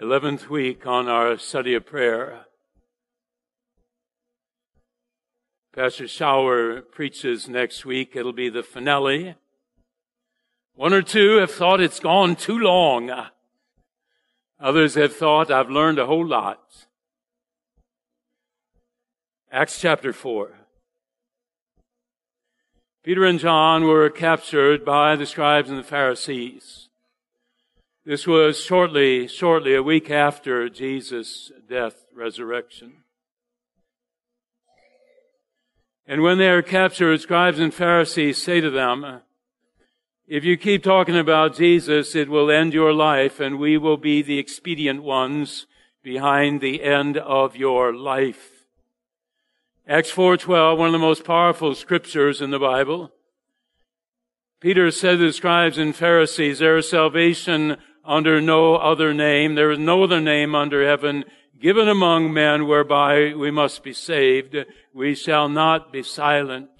11th week on our study of prayer. Pastor Schauer preaches next week. It'll be the finale. One or two have thought it's gone too long. Others have thought I've learned a whole lot. Acts chapter 4. Peter and John were captured by the scribes and the Pharisees. This was shortly, shortly a week after Jesus' death, resurrection. And when they are captured, scribes and Pharisees say to them, if you keep talking about Jesus, it will end your life and we will be the expedient ones behind the end of your life. Acts 4:12, one of the most powerful scriptures in the Bible. Peter said to the scribes and Pharisees, there is salvation under no other name. There is no other name under heaven given among men whereby we must be saved. We shall not be silent.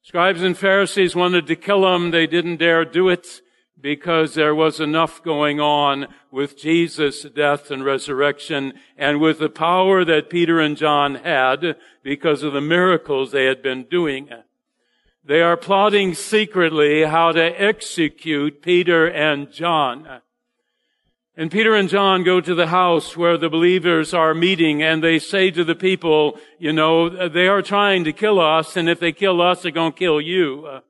Scribes and Pharisees wanted to kill him. They didn't dare do it because there was enough going on with Jesus' death and resurrection and with the power that Peter and John had because of the miracles they had been doing. They are plotting secretly how to execute Peter and John. And Peter and John go to the house where the believers are meeting and they say to the people, you know, they are trying to kill us and if they kill us, they're going to kill you.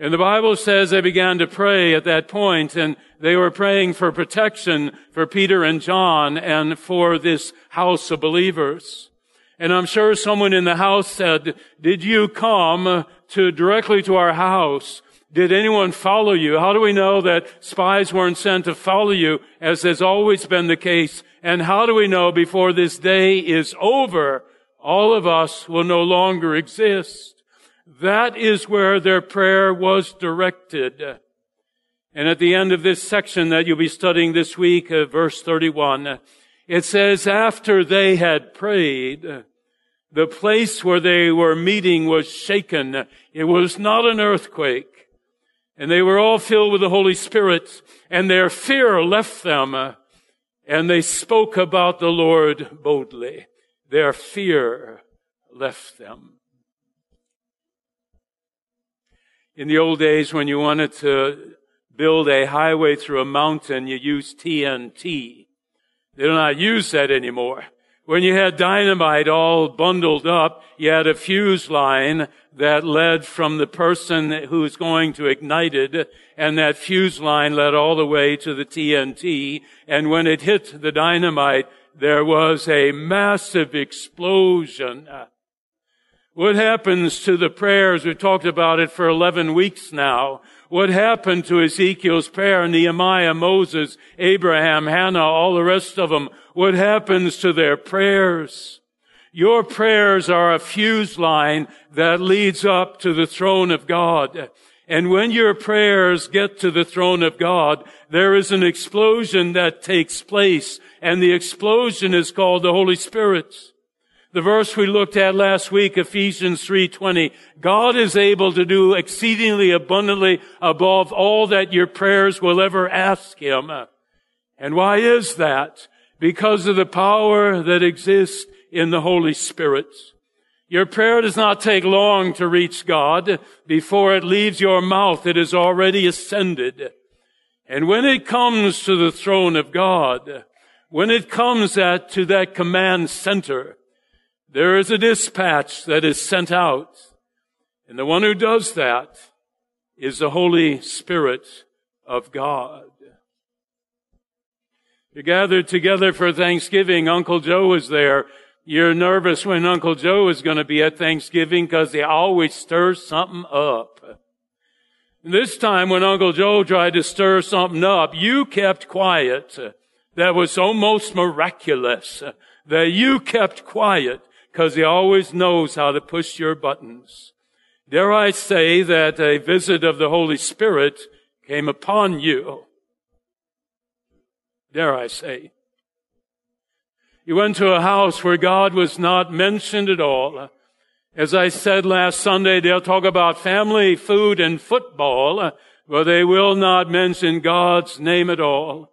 And the Bible says they began to pray at that point and they were praying for protection for Peter and John and for this house of believers. And I'm sure someone in the house said, did you come to directly to our house did anyone follow you? How do we know that spies weren't sent to follow you as has always been the case? And how do we know before this day is over, all of us will no longer exist? That is where their prayer was directed. And at the end of this section that you'll be studying this week, uh, verse 31, it says, after they had prayed, the place where they were meeting was shaken. It was not an earthquake. And they were all filled with the Holy Spirit and their fear left them and they spoke about the Lord boldly. Their fear left them. In the old days when you wanted to build a highway through a mountain, you used TNT. They do not use that anymore. When you had dynamite all bundled up, you had a fuse line that led from the person who's going to ignite it, and that fuse line led all the way to the TNT, and when it hit the dynamite, there was a massive explosion. What happens to the prayers? We've talked about it for 11 weeks now. What happened to Ezekiel's prayer, Nehemiah, Moses, Abraham, Hannah, all the rest of them? What happens to their prayers? Your prayers are a fuse line that leads up to the throne of God. And when your prayers get to the throne of God, there is an explosion that takes place, and the explosion is called the Holy Spirit. The verse we looked at last week, Ephesians 3:20, God is able to do exceedingly abundantly above all that your prayers will ever ask him. And why is that? Because of the power that exists in the Holy Spirit. Your prayer does not take long to reach God. Before it leaves your mouth, it has already ascended. And when it comes to the throne of God, when it comes at, to that command center, there is a dispatch that is sent out. And the one who does that is the Holy Spirit of God. You gathered together for Thanksgiving. Uncle Joe was there. You're nervous when Uncle Joe is going to be at Thanksgiving because he always stirs something up. This time when Uncle Joe tried to stir something up, you kept quiet. That was almost miraculous that you kept quiet because he always knows how to push your buttons. Dare I say that a visit of the Holy Spirit came upon you? Dare I say? You went to a house where God was not mentioned at all. As I said last Sunday, they'll talk about family, food, and football, but they will not mention God's name at all.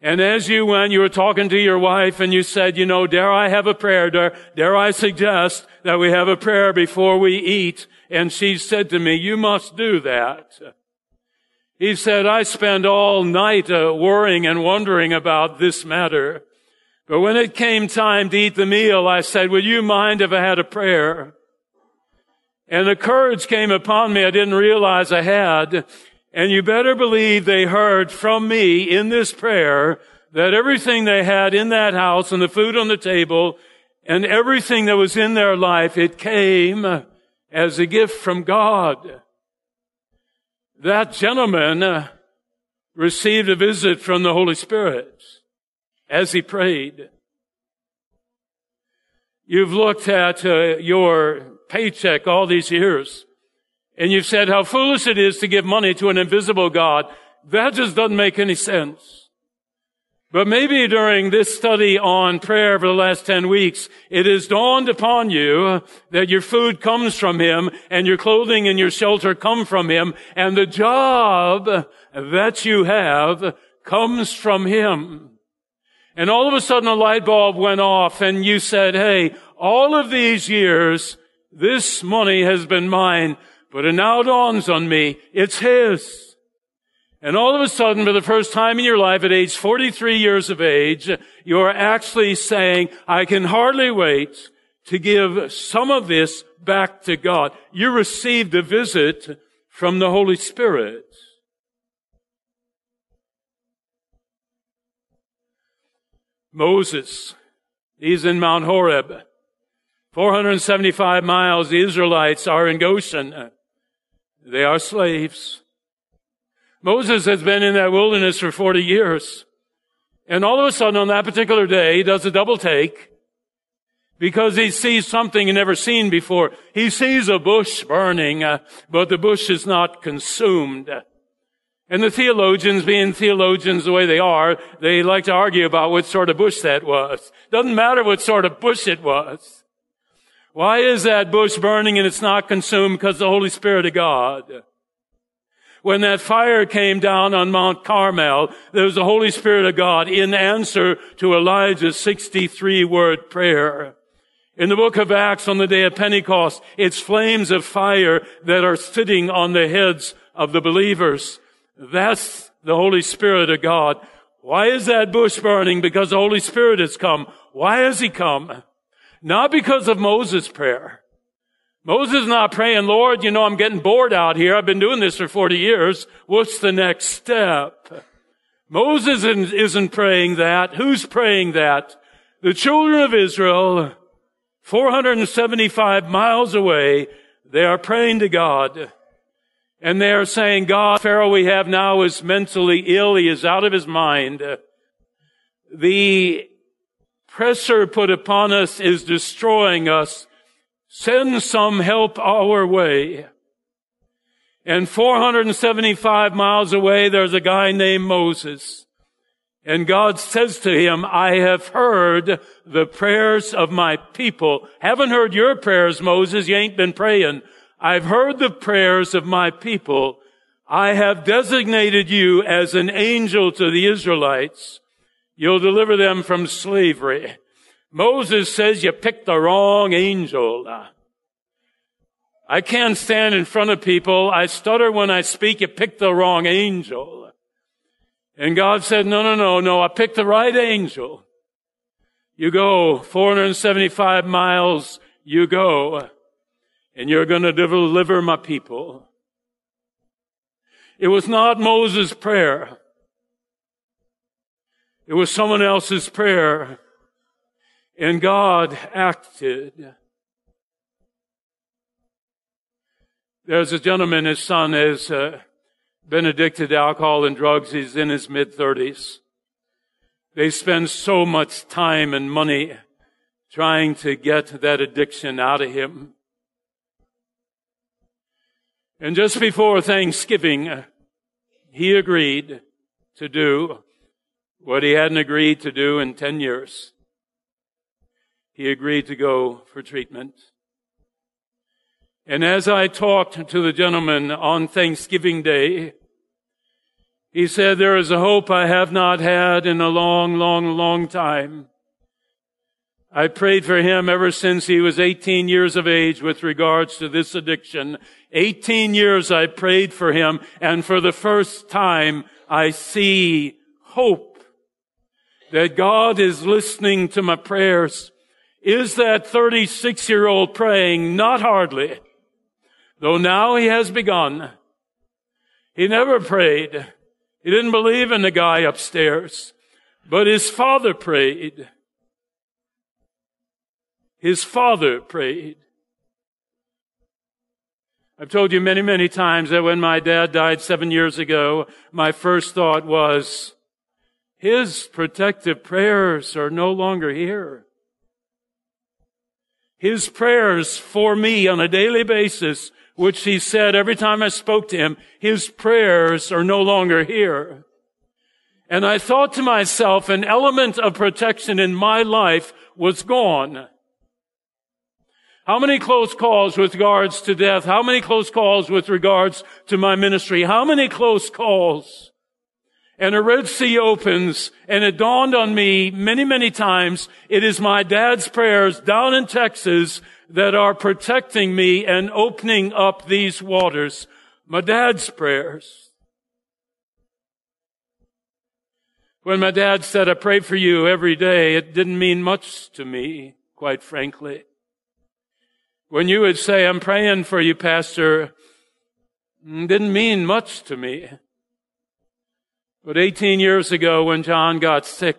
And as you went, you were talking to your wife and you said, you know, dare I have a prayer? Dare, dare I suggest that we have a prayer before we eat? And she said to me, you must do that. He said, I spend all night uh, worrying and wondering about this matter. But when it came time to eat the meal, I said, would you mind if I had a prayer? And the courage came upon me I didn't realize I had. And you better believe they heard from me in this prayer that everything they had in that house and the food on the table and everything that was in their life, it came as a gift from God. That gentleman received a visit from the Holy Spirit as he prayed. You've looked at uh, your paycheck all these years and you've said how foolish it is to give money to an invisible God. That just doesn't make any sense. But maybe during this study on prayer for the last 10 weeks, it has dawned upon you that your food comes from Him and your clothing and your shelter come from Him and the job that you have comes from Him. And all of a sudden a light bulb went off and you said, hey, all of these years, this money has been mine, but it now dawns on me, it's His. And all of a sudden, for the first time in your life at age 43 years of age, you're actually saying, I can hardly wait to give some of this back to God. You received a visit from the Holy Spirit. Moses, he's in Mount Horeb. 475 miles, the Israelites are in Goshen. They are slaves. Moses has been in that wilderness for 40 years. And all of a sudden on that particular day, he does a double take because he sees something he never seen before. He sees a bush burning, uh, but the bush is not consumed. And the theologians, being theologians the way they are, they like to argue about what sort of bush that was. Doesn't matter what sort of bush it was. Why is that bush burning and it's not consumed? Because the Holy Spirit of God when that fire came down on Mount Carmel, there was the Holy Spirit of God in answer to Elijah's 63 word prayer. In the book of Acts on the day of Pentecost, it's flames of fire that are sitting on the heads of the believers. That's the Holy Spirit of God. Why is that bush burning? Because the Holy Spirit has come. Why has He come? Not because of Moses' prayer. Moses is not praying, Lord, you know, I'm getting bored out here. I've been doing this for 40 years. What's the next step? Moses isn't praying that. Who's praying that? The children of Israel, 475 miles away, they are praying to God. And they are saying, God, Pharaoh we have now is mentally ill. He is out of his mind. The pressure put upon us is destroying us. Send some help our way. And 475 miles away, there's a guy named Moses. And God says to him, I have heard the prayers of my people. Haven't heard your prayers, Moses. You ain't been praying. I've heard the prayers of my people. I have designated you as an angel to the Israelites. You'll deliver them from slavery. Moses says you picked the wrong angel. I can't stand in front of people. I stutter when I speak. You picked the wrong angel. And God said, no, no, no, no, I picked the right angel. You go 475 miles, you go, and you're going to deliver my people. It was not Moses' prayer. It was someone else's prayer. And God acted. There's a gentleman, his son has uh, been addicted to alcohol and drugs. He's in his mid 30s. They spend so much time and money trying to get that addiction out of him. And just before Thanksgiving, he agreed to do what he hadn't agreed to do in 10 years he agreed to go for treatment. And as I talked to the gentleman on Thanksgiving Day, He said, there is a hope I have not had in a long, long, long time. I prayed for him ever since he was 18 years of age with regards to this addiction. 18 years I prayed for him and for the first time I see hope that God is listening to my prayers. Is that 36 year old praying? Not hardly. Though now he has begun. He never prayed. He didn't believe in the guy upstairs, but his father prayed. His father prayed. I've told you many, many times that when my dad died seven years ago, my first thought was, his protective prayers are no longer here. His prayers for me on a daily basis, which he said every time I spoke to him, his prayers are no longer here. And I thought to myself, an element of protection in my life was gone. How many close calls with regards to death? How many close calls with regards to my ministry? How many close calls? And a Red Sea opens and it dawned on me many, many times it is my dad's prayers down in Texas that are protecting me and opening up these waters. My dad's prayers. When my dad said, I pray for you every day, it didn't mean much to me, quite frankly. When you would say, I'm praying for you, Pastor, didn't mean much to me. But 18 years ago when John got sick,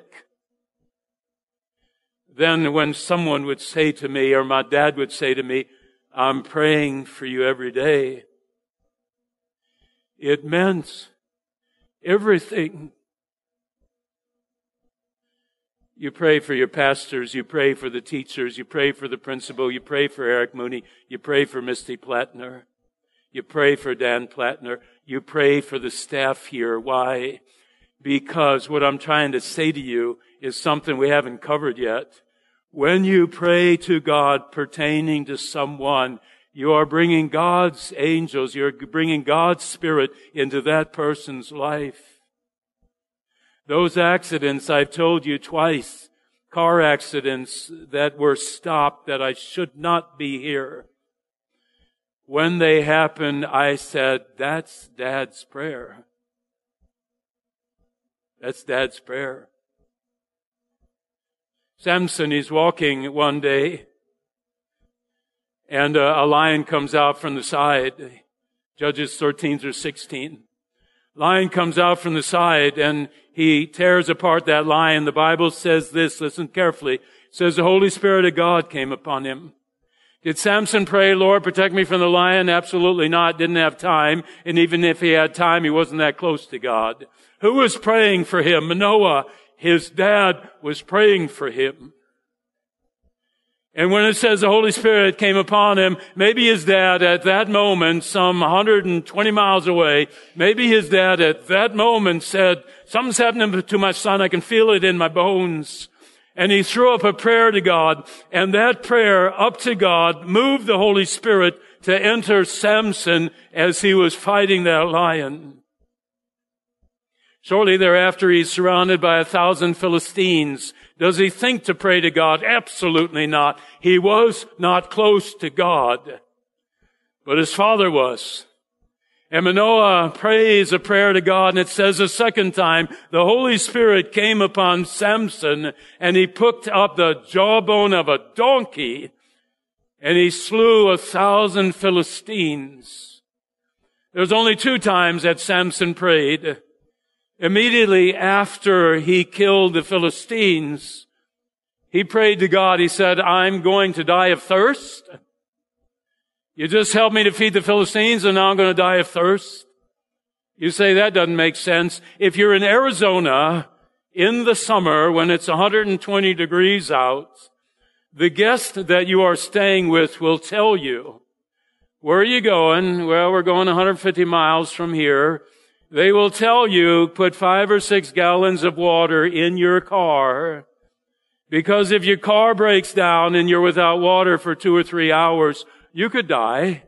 then when someone would say to me, or my dad would say to me, I'm praying for you every day, it meant everything you pray for your pastors, you pray for the teachers, you pray for the principal, you pray for Eric Mooney, you pray for Misty Plattner, you pray for Dan Plattner, you pray for the staff here. Why? Because what I'm trying to say to you is something we haven't covered yet. When you pray to God pertaining to someone, you are bringing God's angels, you're bringing God's Spirit into that person's life. Those accidents I've told you twice, car accidents that were stopped that I should not be here. When they happened, I said, that's dad's prayer. That's dad's prayer. Samson, is walking one day and a, a lion comes out from the side. Judges 13 through 16. Lion comes out from the side and he tears apart that lion. The Bible says this, listen carefully. It says the Holy Spirit of God came upon him. Did Samson pray, Lord, protect me from the lion? Absolutely not. Didn't have time. And even if he had time, he wasn't that close to God. Who was praying for him? Manoah. His dad was praying for him. And when it says the Holy Spirit came upon him, maybe his dad at that moment, some 120 miles away, maybe his dad at that moment said, something's happening to my son. I can feel it in my bones. And he threw up a prayer to God. And that prayer up to God moved the Holy Spirit to enter Samson as he was fighting that lion. Shortly thereafter, he's surrounded by a thousand Philistines. Does he think to pray to God? Absolutely not. He was not close to God, but his father was. And Manoah prays a prayer to God and it says a second time, the Holy Spirit came upon Samson and he picked up the jawbone of a donkey and he slew a thousand Philistines. There's only two times that Samson prayed. Immediately after he killed the Philistines, he prayed to God. He said, I'm going to die of thirst. You just helped me to feed the Philistines and now I'm going to die of thirst. You say that doesn't make sense. If you're in Arizona in the summer when it's 120 degrees out, the guest that you are staying with will tell you, where are you going? Well, we're going 150 miles from here. They will tell you, put five or six gallons of water in your car. Because if your car breaks down and you're without water for two or three hours, you could die.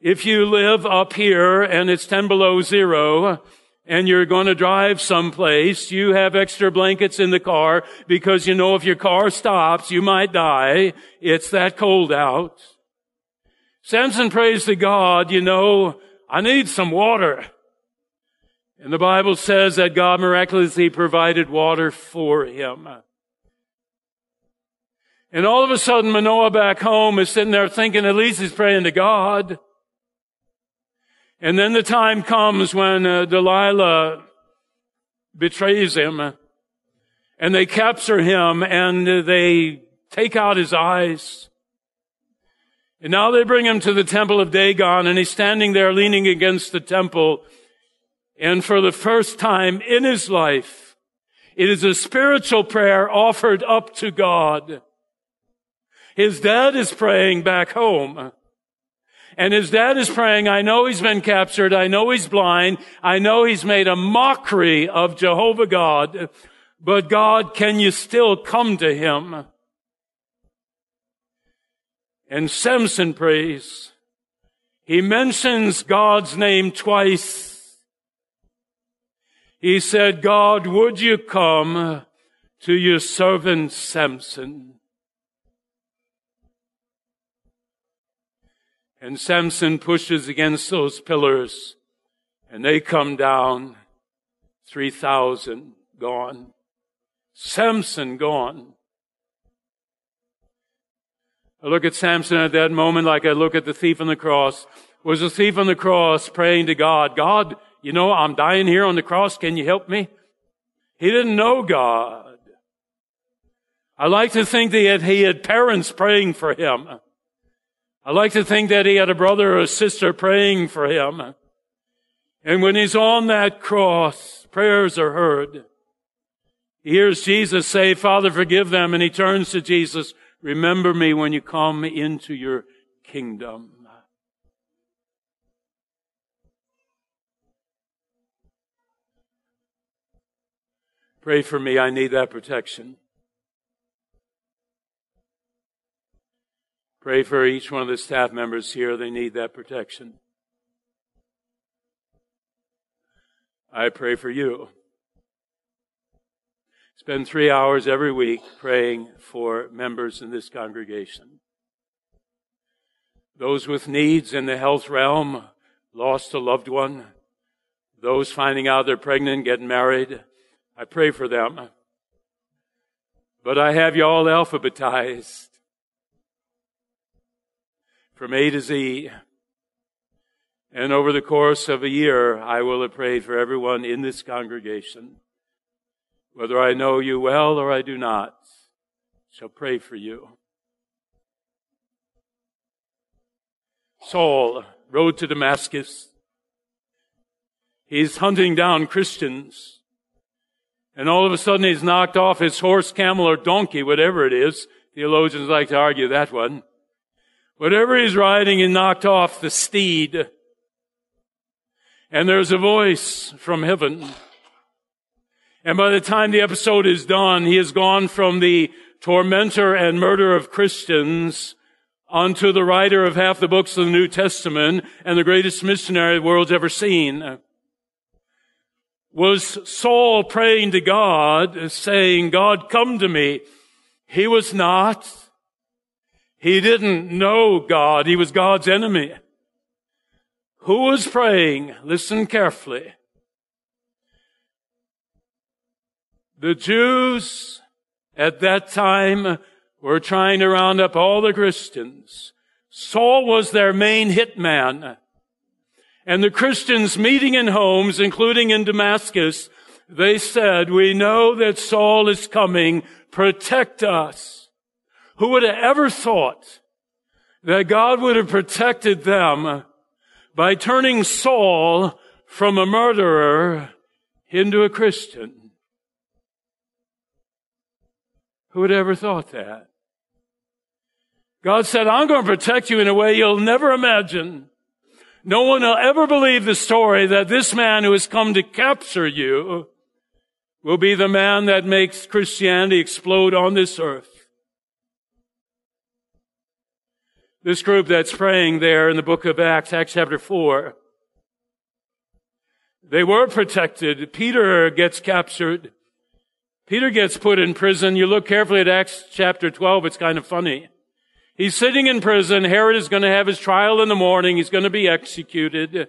If you live up here and it's 10 below zero and you're going to drive someplace, you have extra blankets in the car because you know if your car stops, you might die. It's that cold out. Samson prays to God, you know, I need some water. And the Bible says that God miraculously provided water for him. And all of a sudden, Manoah back home is sitting there thinking at least he's praying to God. And then the time comes when uh, Delilah betrays him and they capture him and they take out his eyes. And now they bring him to the temple of Dagon and he's standing there leaning against the temple. And for the first time in his life, it is a spiritual prayer offered up to God. His dad is praying back home. And his dad is praying, I know he's been captured. I know he's blind. I know he's made a mockery of Jehovah God. But God, can you still come to him? And Samson prays. He mentions God's name twice. He said, God, would you come to your servant Samson? And Samson pushes against those pillars and they come down. 3,000 gone. Samson gone. I look at Samson at that moment like I look at the thief on the cross. Was the thief on the cross praying to God, God, you know, I'm dying here on the cross. Can you help me? He didn't know God. I like to think that he had parents praying for him. I like to think that he had a brother or a sister praying for him. And when he's on that cross, prayers are heard. He hears Jesus say, Father, forgive them. And he turns to Jesus, remember me when you come into your kingdom. Pray for me. I need that protection. Pray for each one of the staff members here. They need that protection. I pray for you. Spend three hours every week praying for members in this congregation. Those with needs in the health realm, lost a loved one, those finding out they're pregnant, getting married, I pray for them. But I have you all alphabetized from A to Z. And over the course of a year, I will have prayed for everyone in this congregation. Whether I know you well or I do not, shall pray for you. Saul rode to Damascus. He's hunting down Christians. And all of a sudden he's knocked off his horse, camel, or donkey, whatever it is. Theologians like to argue that one. Whatever he's riding, he knocked off the steed. And there's a voice from heaven. And by the time the episode is done, he has gone from the tormentor and murderer of Christians onto the writer of half the books of the New Testament and the greatest missionary the world's ever seen. Was Saul praying to God, saying, God, come to me? He was not. He didn't know God. He was God's enemy. Who was praying? Listen carefully. The Jews at that time were trying to round up all the Christians. Saul was their main hitman. And the Christians meeting in homes, including in Damascus, they said, we know that Saul is coming. Protect us. Who would have ever thought that God would have protected them by turning Saul from a murderer into a Christian? Who would ever thought that? God said, I'm going to protect you in a way you'll never imagine. No one will ever believe the story that this man who has come to capture you will be the man that makes Christianity explode on this earth. This group that's praying there in the book of Acts, Acts chapter 4, they were protected. Peter gets captured. Peter gets put in prison. You look carefully at Acts chapter 12, it's kind of funny. He's sitting in prison. Herod is going to have his trial in the morning. He's going to be executed.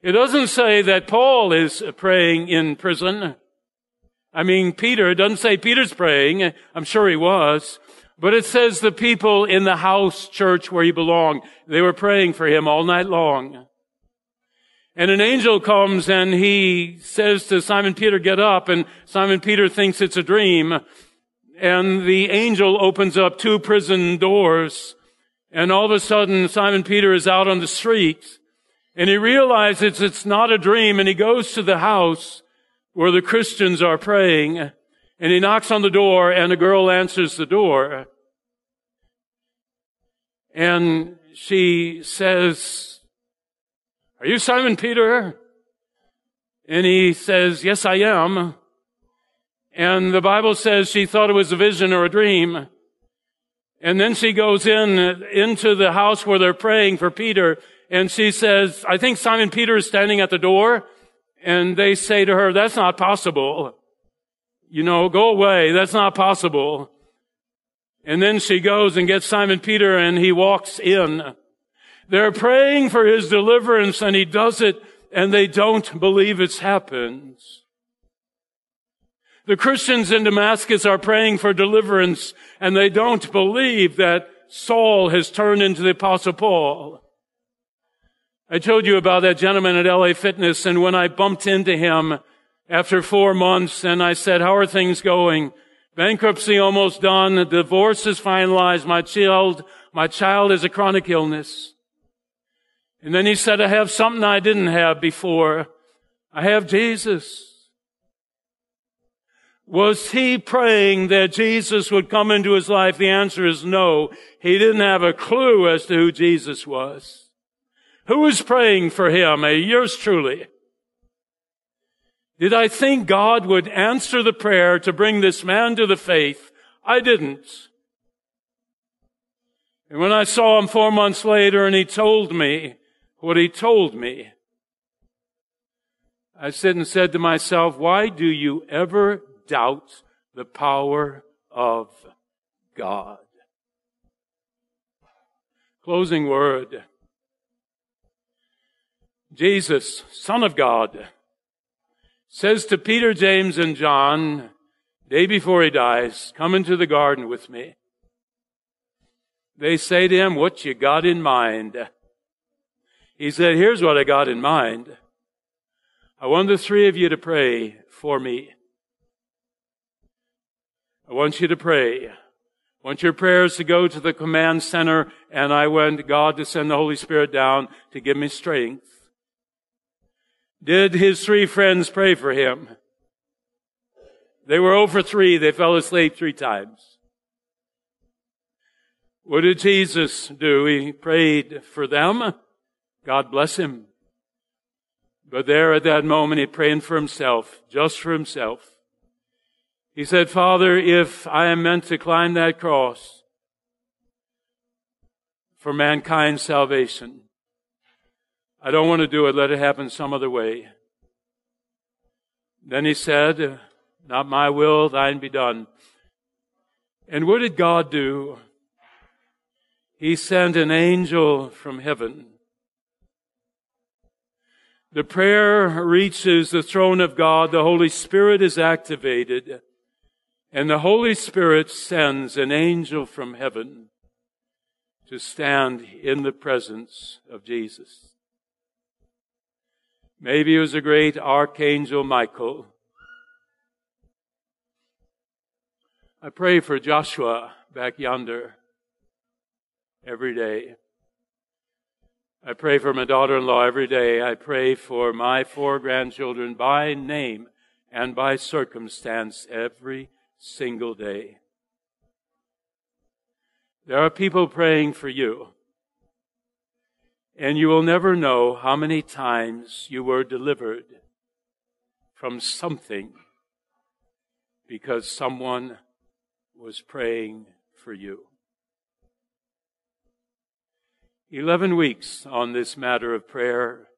It doesn't say that Paul is praying in prison. I mean, Peter, it doesn't say Peter's praying. I'm sure he was. But it says the people in the house church where he belonged, they were praying for him all night long. And an angel comes and he says to Simon Peter, get up. And Simon Peter thinks it's a dream. And the angel opens up two prison doors. And all of a sudden, Simon Peter is out on the street. And he realizes it's not a dream. And he goes to the house where the Christians are praying. And he knocks on the door and a girl answers the door. And she says, are you Simon Peter? And he says, yes, I am. And the Bible says she thought it was a vision or a dream. And then she goes in, into the house where they're praying for Peter. And she says, I think Simon Peter is standing at the door. And they say to her, that's not possible. You know, go away. That's not possible. And then she goes and gets Simon Peter and he walks in. They're praying for his deliverance and he does it and they don't believe it's happened. The Christians in Damascus are praying for deliverance and they don't believe that Saul has turned into the apostle Paul. I told you about that gentleman at LA Fitness and when I bumped into him after four months and I said, how are things going? Bankruptcy almost done. The divorce is finalized. My child, my child has a chronic illness. And then he said, I have something I didn't have before. I have Jesus. Was he praying that Jesus would come into his life? The answer is no. He didn't have a clue as to who Jesus was. Who was praying for him? Yours truly. Did I think God would answer the prayer to bring this man to the faith? I didn't. And when I saw him four months later and he told me what he told me, I said and said to myself, why do you ever doubt the power of God? Closing word. Jesus, Son of God, says to Peter, James, and John, day before he dies, come into the garden with me. They say to him, what you got in mind? He said, here's what I got in mind. I want the three of you to pray for me. I want you to pray. I want your prayers to go to the command center and I want God to send the Holy Spirit down to give me strength. Did his three friends pray for him? They were over three. They fell asleep three times. What did Jesus do? He prayed for them. God bless him. But there at that moment, he prayed for himself, just for himself. He said, Father, if I am meant to climb that cross for mankind's salvation, I don't want to do it. Let it happen some other way. Then he said, not my will, thine be done. And what did God do? He sent an angel from heaven. The prayer reaches the throne of God. The Holy Spirit is activated. And the Holy Spirit sends an angel from heaven to stand in the presence of Jesus. Maybe it was a great archangel Michael. I pray for Joshua back yonder every day. I pray for my daughter-in-law every day. I pray for my four grandchildren by name and by circumstance every single day. There are people praying for you. And you will never know how many times you were delivered from something because someone was praying for you. 11 weeks on this matter of prayer.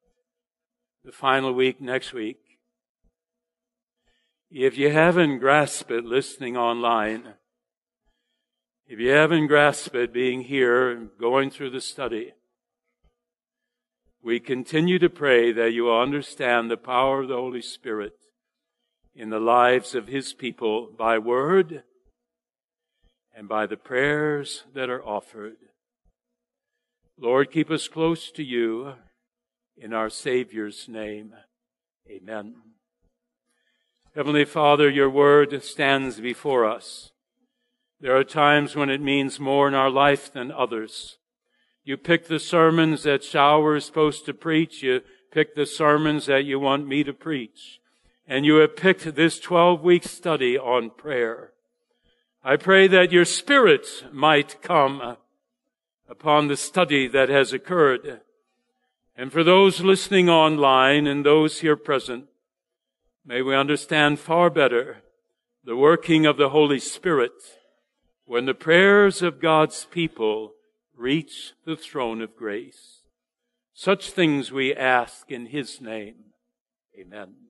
The final week next week. If you haven't grasped it listening online, if you haven't grasped it being here, and going through the study, we continue to pray that you will understand the power of the Holy Spirit in the lives of His people by word and by the prayers that are offered. Lord, keep us close to you in our Savior's name. Amen. Heavenly Father, your word stands before us. There are times when it means more in our life than others. You pick the sermons that Schauer is supposed to preach. You pick the sermons that you want me to preach. And you have picked this 12 week study on prayer. I pray that your spirit might come upon the study that has occurred. And for those listening online and those here present, may we understand far better the working of the Holy Spirit when the prayers of God's people reach the throne of grace. Such things we ask in His name. Amen.